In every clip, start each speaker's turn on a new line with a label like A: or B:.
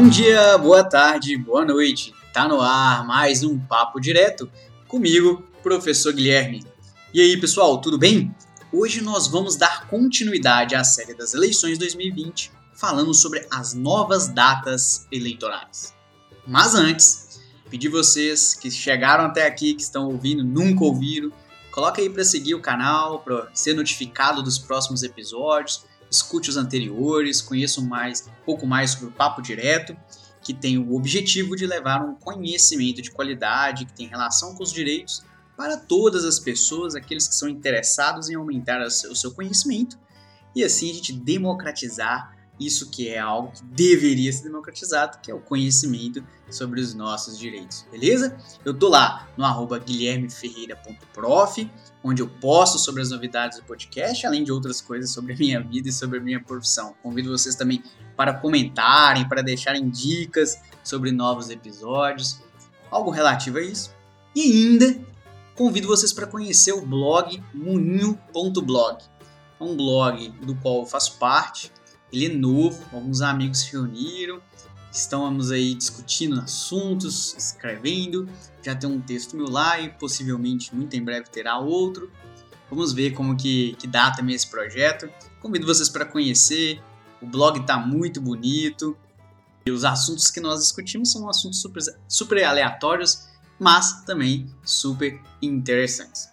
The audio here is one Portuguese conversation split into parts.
A: Bom dia, boa tarde, boa noite. Tá no ar mais um papo direto comigo, professor Guilherme. E aí, pessoal, tudo bem? Hoje nós vamos dar continuidade à série das eleições 2020, falando sobre as novas datas eleitorais. Mas antes, pedir vocês que chegaram até aqui, que estão ouvindo, nunca ouviram, coloca aí para seguir o canal, para ser notificado dos próximos episódios, escute os anteriores, conheça mais, um pouco mais sobre o Papo Direto, que tem o objetivo de levar um conhecimento de qualidade que tem relação com os direitos para todas as pessoas, aqueles que são interessados em aumentar o seu conhecimento e assim a gente democratizar isso que é algo que deveria ser democratizado, que é o conhecimento sobre os nossos direitos, beleza? Eu tô lá no arroba guilhermeferreira.prof, onde eu posto sobre as novidades do podcast, além de outras coisas sobre a minha vida e sobre a minha profissão. Convido vocês também para comentarem, para deixarem dicas sobre novos episódios, algo relativo a isso. E ainda convido vocês para conhecer o blog muninho.blog. É um blog do qual eu faço parte, ele é novo, alguns amigos se reuniram, estamos aí discutindo assuntos, escrevendo. Já tem um texto meu lá e possivelmente muito em breve terá outro. Vamos ver como que, que dá também esse projeto. Convido vocês para conhecer. O blog está muito bonito. E os assuntos que nós discutimos são assuntos super, super aleatórios, mas também super interessantes.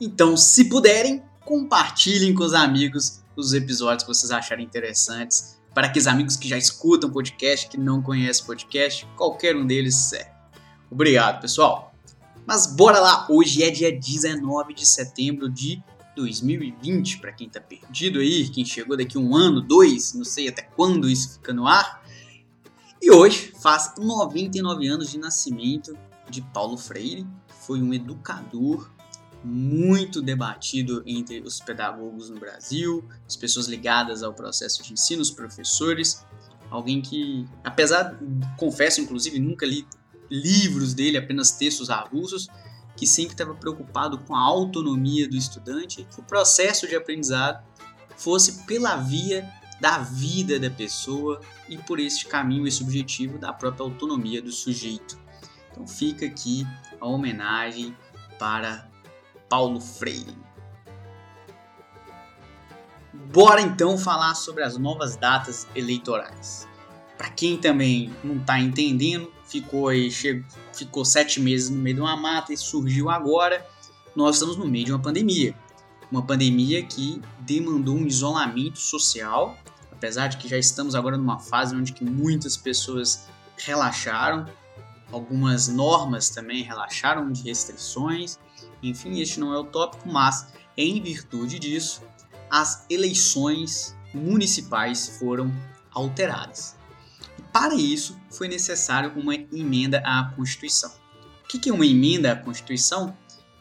A: Então, se puderem, compartilhem com os amigos os episódios que vocês acharem interessantes. Para aqueles amigos que já escutam podcast, que não conhecem podcast, qualquer um deles serve. Obrigado, pessoal. Mas bora lá, hoje é dia 19 de setembro de 2020, para quem tá perdido aí, quem chegou daqui um ano, dois, não sei até quando isso fica no ar. E hoje faz 99 anos de nascimento de Paulo Freire, foi um educador muito debatido entre os pedagogos no Brasil, as pessoas ligadas ao processo de ensino, os professores. Alguém que, apesar, confesso inclusive, nunca li livros dele, apenas textos avulsos, que sempre estava preocupado com a autonomia do estudante, que o processo de aprendizado fosse pela via da vida da pessoa e por este caminho, esse objetivo da própria autonomia do sujeito. Então fica aqui a homenagem para Paulo Freire. Bora então falar sobre as novas datas eleitorais. Para quem também não está entendendo, ficou aí, chegou, ficou sete meses no meio de uma mata e surgiu agora. Nós estamos no meio de uma pandemia, uma pandemia que demandou um isolamento social, apesar de que já estamos agora numa fase onde que muitas pessoas relaxaram, algumas normas também relaxaram de restrições, enfim, este não é o tópico, mas em virtude disso, as eleições municipais foram alteradas. Para isso, foi necessário uma emenda à Constituição. O que é uma emenda à Constituição?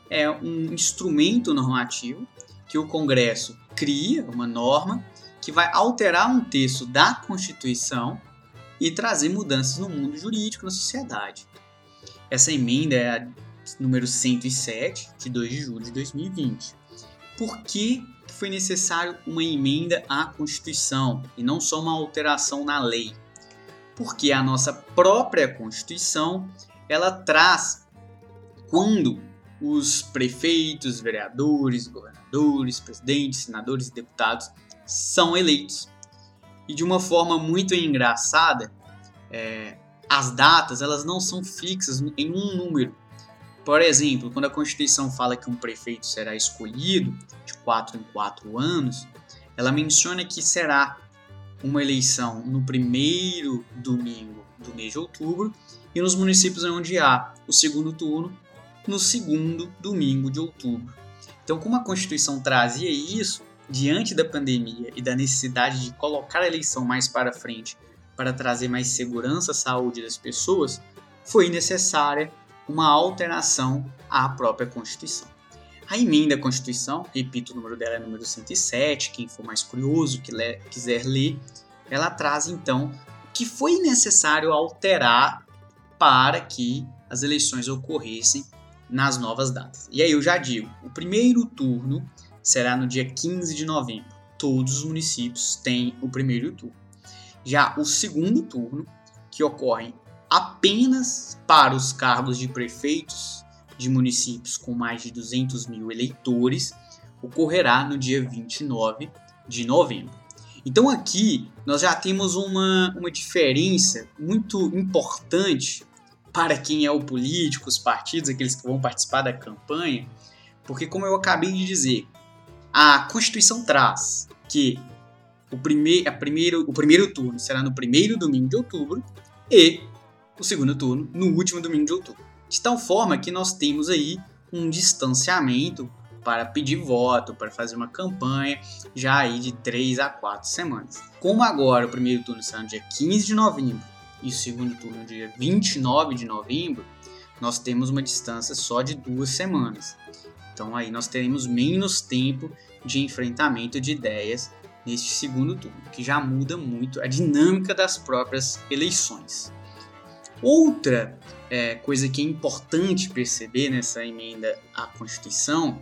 A: É um instrumento normativo que o Congresso cria, uma norma, que vai alterar um texto da Constituição e trazer mudanças no mundo jurídico, na sociedade. Essa emenda é a número 107, de 2 de julho de 2020. Por que foi necessário uma emenda à Constituição e não só uma alteração na lei? Porque a nossa própria Constituição ela traz quando os prefeitos, vereadores, governadores, presidentes, senadores e deputados são eleitos. E de uma forma muito engraçada, é, as datas elas não são fixas em um número, por exemplo, quando a Constituição fala que um prefeito será escolhido de quatro em quatro anos, ela menciona que será uma eleição no primeiro domingo do mês de outubro e nos municípios onde há o segundo turno no segundo domingo de outubro. Então, como a Constituição trazia isso, diante da pandemia e da necessidade de colocar a eleição mais para frente para trazer mais segurança à saúde das pessoas, foi necessária uma alteração à própria Constituição. A emenda à Constituição, repito, o número dela é número 107, quem for mais curioso, que le quiser ler, ela traz então o que foi necessário alterar para que as eleições ocorressem nas novas datas. E aí eu já digo, o primeiro turno será no dia 15 de novembro. Todos os municípios têm o primeiro turno. Já o segundo turno, que ocorre apenas para os cargos de prefeitos de municípios com mais de 200 mil eleitores, ocorrerá no dia 29 de novembro. Então aqui nós já temos uma, uma diferença muito importante para quem é o político, os partidos, aqueles que vão participar da campanha, porque como eu acabei de dizer, a Constituição traz que o, prime a primeiro, o primeiro turno será no primeiro domingo de outubro e o segundo turno no último domingo de outubro. De tal forma que nós temos aí um distanciamento para pedir voto, para fazer uma campanha, já aí de 3 a 4 semanas. Como agora o primeiro turno será no dia 15 de novembro e o segundo turno no dia 29 de novembro, nós temos uma distância só de duas semanas. Então aí nós teremos menos tempo de enfrentamento de ideias neste segundo turno, que já muda muito a dinâmica das próprias eleições. Outra é, coisa que é importante perceber nessa emenda à Constituição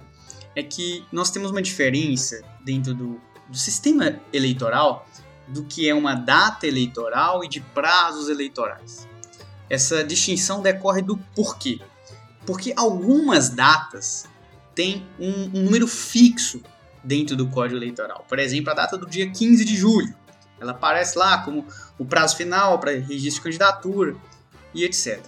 A: é que nós temos uma diferença dentro do, do sistema eleitoral do que é uma data eleitoral e de prazos eleitorais. Essa distinção decorre do porquê. Porque algumas datas têm um, um número fixo dentro do Código Eleitoral. Por exemplo, a data do dia 15 de julho. Ela aparece lá como o prazo final para registro de candidatura e etc.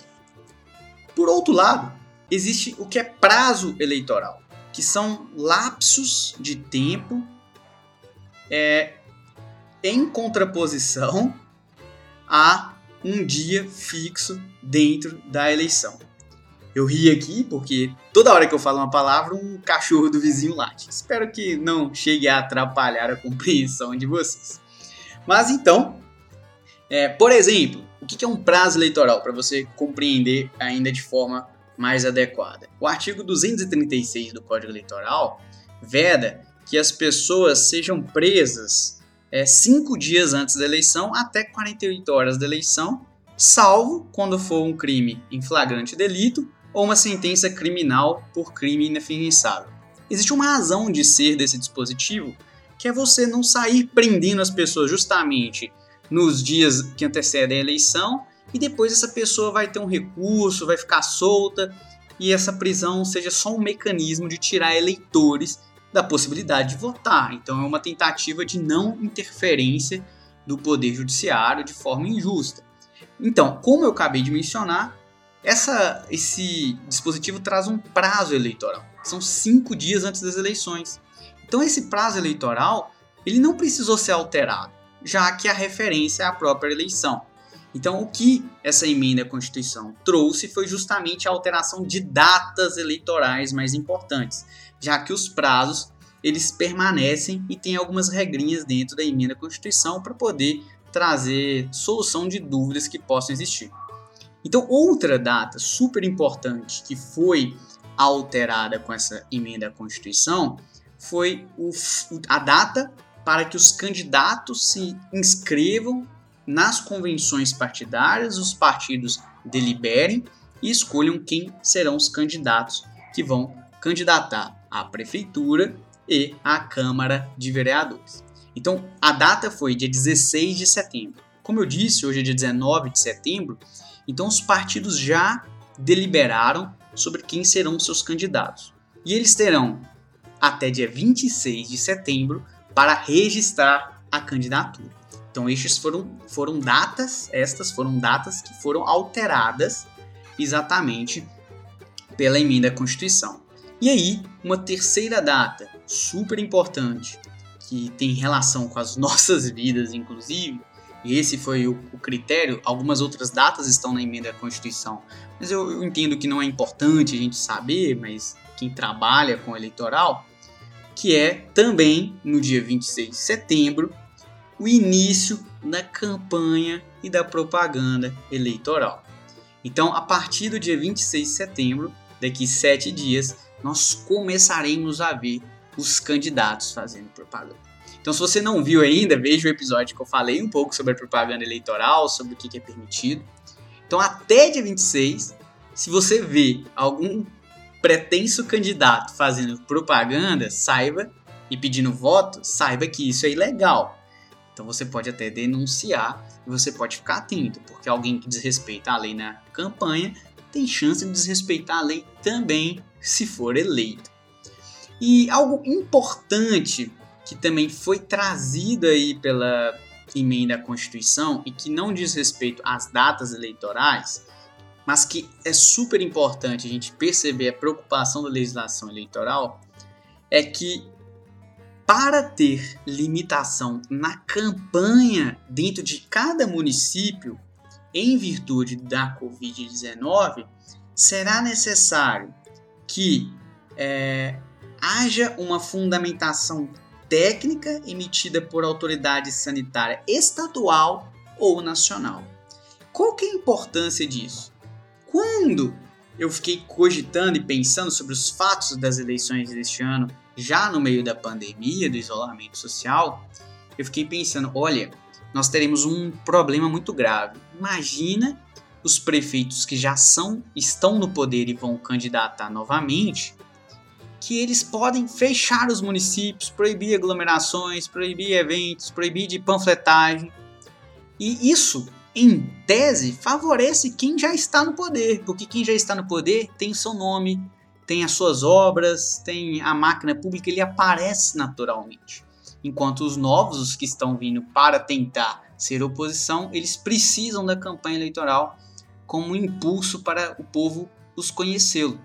A: Por outro lado, existe o que é prazo eleitoral, que são lapsos de tempo é, em contraposição a um dia fixo dentro da eleição. Eu ri aqui porque toda hora que eu falo uma palavra, um cachorro do vizinho late. Espero que não chegue a atrapalhar a compreensão de vocês. Mas então, é, por exemplo, o que é um prazo eleitoral para você compreender ainda de forma mais adequada? O artigo 236 do Código Eleitoral veda que as pessoas sejam presas é, cinco dias antes da eleição até 48 horas da eleição, salvo quando for um crime em flagrante delito ou uma sentença criminal por crime inafiançável. Existe uma razão de ser desse dispositivo, que é você não sair prendendo as pessoas justamente nos dias que antecedem a eleição e depois essa pessoa vai ter um recurso, vai ficar solta e essa prisão seja só um mecanismo de tirar eleitores da possibilidade de votar. Então é uma tentativa de não interferência do poder judiciário de forma injusta. Então, como eu acabei de mencionar, essa, esse dispositivo traz um prazo eleitoral. São cinco dias antes das eleições. Então esse prazo eleitoral ele não precisou ser alterado, já que a referência é a própria eleição. Então o que essa emenda à Constituição trouxe foi justamente a alteração de datas eleitorais mais importantes, já que os prazos eles permanecem e tem algumas regrinhas dentro da emenda à Constituição para poder trazer solução de dúvidas que possam existir. Então, outra data super importante que foi alterada com essa emenda à Constituição foi o, a data para que os candidatos se inscrevam nas convenções partidárias, os partidos deliberem e escolham quem serão os candidatos que vão candidatar à prefeitura e à Câmara de Vereadores. Então, a data foi dia 16 de setembro. Como eu disse, hoje é dia 19 de setembro, então os partidos já deliberaram sobre quem serão seus candidatos. E eles terão até dia 26 de setembro para registrar a candidatura. Então estes foram, foram datas, estas foram datas que foram alteradas exatamente pela emenda à Constituição. E aí, uma terceira data super importante que tem relação com as nossas vidas, inclusive, e esse foi o, o, critério. Algumas outras datas estão na emenda à Constituição, mas eu, eu entendo que não é importante a gente saber, mas quem trabalha com eleitoral, que é também no dia 26 de setembro, o início da campanha e da propaganda eleitoral. Então, a partir do dia 26 de setembro, daqui sete dias, nós começaremos a ver os candidatos fazendo propaganda. Então, se você não viu ainda, veja o episódio que eu falei um pouco sobre a propaganda eleitoral, sobre o que é permitido. Então, até dia 26, se você vê algum pretenso candidato fazendo propaganda, saiba, e pedindo voto, saiba que isso é ilegal. Então você pode até denunciar e você pode ficar atento, porque alguém que desrespeita a lei na campanha tem chance de desrespeitar a lei também se for eleito. E algo importante que também foi trazido aí pela emenda à Constituição e que não diz respeito às datas eleitorais, mas que é super importante a gente perceber a preocupação da legislação eleitoral, é que para ter limitação na campanha dentro de cada município, em virtude da Covid-19, será necessário que é, haja uma fundamentação técnica emitida por autoridade sanitária estadual ou nacional. Qual que é a importância disso? Quando eu fiquei cogitando e pensando sobre os fatos das eleições deste ano já no meio da pandemia, do isolamento social, eu fiquei pensando, olha, nós teremos um problema muito grave. Imagina os prefeitos que já são, estão no poder e vão candidatar novamente, que eles podem fechar os municípios, proibir aglomerações, proibir eventos, proibir de panfletagem. E isso, em tese, favorece quem já está no poder, porque quem já está no poder tem o seu nome, tem as suas obras, tem a máquina pública, ele aparece naturalmente. Enquanto os novos, os que estão vindo para tentar ser oposição, eles precisam da campanha eleitoral como um impulso para o povo os conhecê-lo.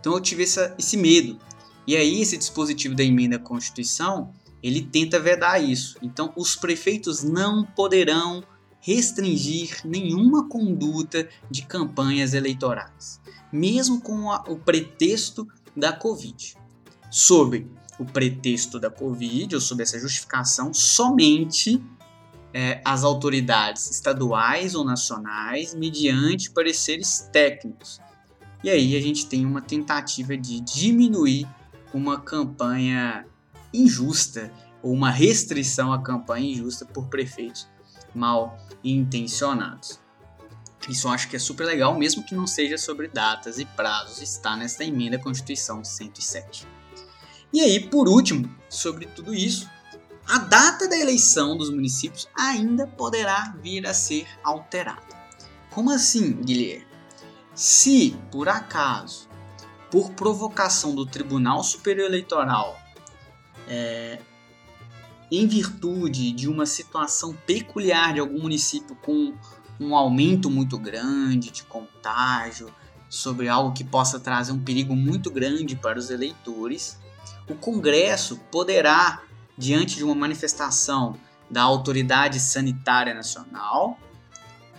A: Então eu tive essa, esse medo. E aí esse dispositivo da emenda à Constituição, ele tenta vedar isso. Então os prefeitos não poderão restringir nenhuma conduta de campanhas eleitorais mesmo com a, o pretexto da Covid. Sob o pretexto da Covid, ou sob essa justificação, somente é, as autoridades estaduais ou nacionais, mediante pareceres técnicos. E aí a gente tem uma tentativa de diminuir uma campanha injusta ou uma restrição à campanha injusta por prefeitos mal intencionados. Isso eu acho que é super legal, mesmo que não seja sobre datas e prazos, está nessa emenda à Constituição 107. E aí, por último, sobre tudo isso, a data da eleição dos municípios ainda poderá vir a ser alterada. Como assim, Guilherme? Se, por acaso, por provocação do Tribunal Superior Eleitoral, é, em virtude de uma situação peculiar de algum município com um aumento muito grande de contágio, sobre algo que possa trazer um perigo muito grande para os eleitores, o Congresso poderá, diante de uma manifestação da Autoridade Sanitária Nacional,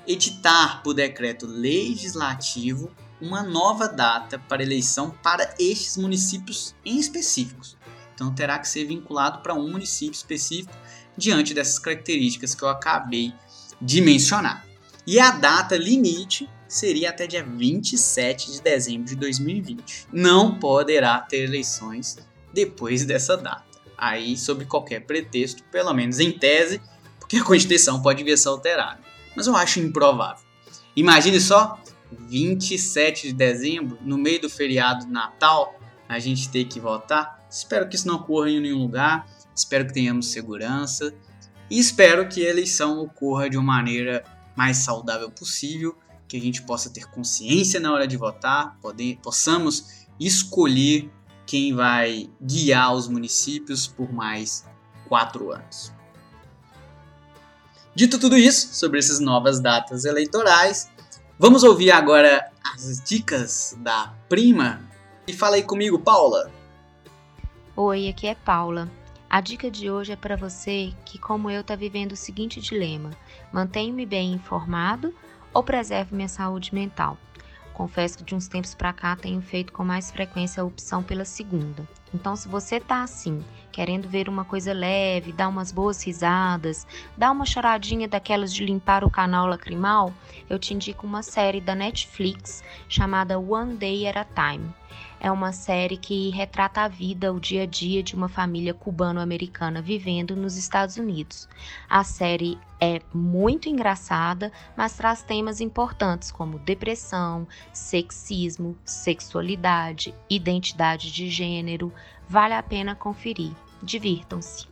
A: editar por decreto legislativo uma nova data para eleição para estes municípios em específicos. Então terá que ser vinculado para um município específico diante dessas características que eu acabei de mencionar. E a data limite seria até dia 27 de dezembro de 2020. Não poderá ter eleições depois dessa data. Aí, sob qualquer pretexto, pelo menos em tese, porque a Constituição pode vir a ser alterada. Mas eu acho improvável. Imagine só, 27 de dezembro, no meio do feriado Natal, a gente ter que votar. Espero que isso não ocorra em nenhum lugar. Espero que tenhamos segurança. E espero que a eleição ocorra de uma maneira mais saudável possível, que a gente possa ter consciência na hora de votar, poder, possamos escolher quem vai guiar os municípios por mais quatro anos. Dito tudo isso sobre essas novas datas eleitorais, vamos ouvir agora as dicas da prima. E fala aí comigo, Paula.
B: Oi, aqui é Paula. A dica de hoje é para você que, como eu, está vivendo o seguinte dilema: mantenho-me bem informado ou preservo minha saúde mental? Confesso que de uns tempos para cá tenho feito com mais frequência a opção pela segunda. Então, se você tá assim, querendo ver uma coisa leve, dar umas boas risadas, dar uma choradinha daquelas de limpar o canal lacrimal, eu te indico uma série da Netflix chamada One Day at a Time é uma série que retrata a vida, o dia a dia de uma família cubano-americana vivendo nos Estados Unidos. A série é muito engraçada, mas traz temas importantes como depressão, sexismo, sexualidade, identidade de gênero. Vale a pena conferir. Divirtam-se.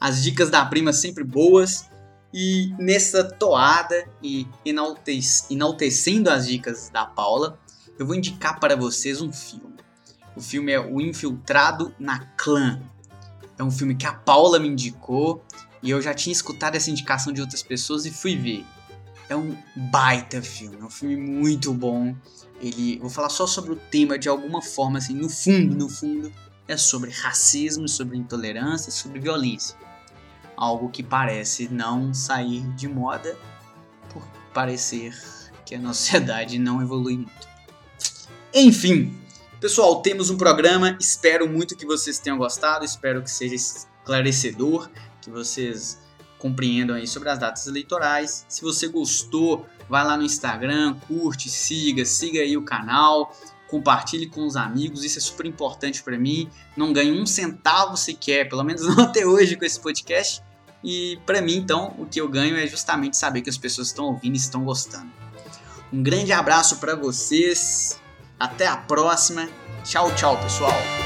A: As dicas da prima sempre boas. E nessa toada e enaltecendo as dicas da Paula, eu vou indicar para vocês um filme. O filme é O Infiltrado na Clã. É um filme que a Paula me indicou e eu já tinha escutado essa indicação de outras pessoas e fui ver. É um baita filme, é um filme muito bom. Ele, vou falar só sobre o tema de alguma forma assim, no fundo, no fundo, é sobre racismo, sobre intolerância, sobre violência. Algo que parece não sair de moda por parecer que a nossa sociedade não evolui muito. Enfim, pessoal, temos um programa. Espero muito que vocês tenham gostado. Espero que seja esclarecedor, que vocês compreendam aí sobre as datas eleitorais. Se você gostou, vai lá no Instagram, curte, siga, siga aí o canal, compartilhe com os amigos. Isso é super importante para mim. Não ganho um centavo sequer, pelo menos não até hoje com esse podcast. E para mim, então, o que eu ganho é justamente saber que as pessoas estão ouvindo e estão gostando. Um grande abraço para vocês. Até a próxima. Tchau, tchau, pessoal.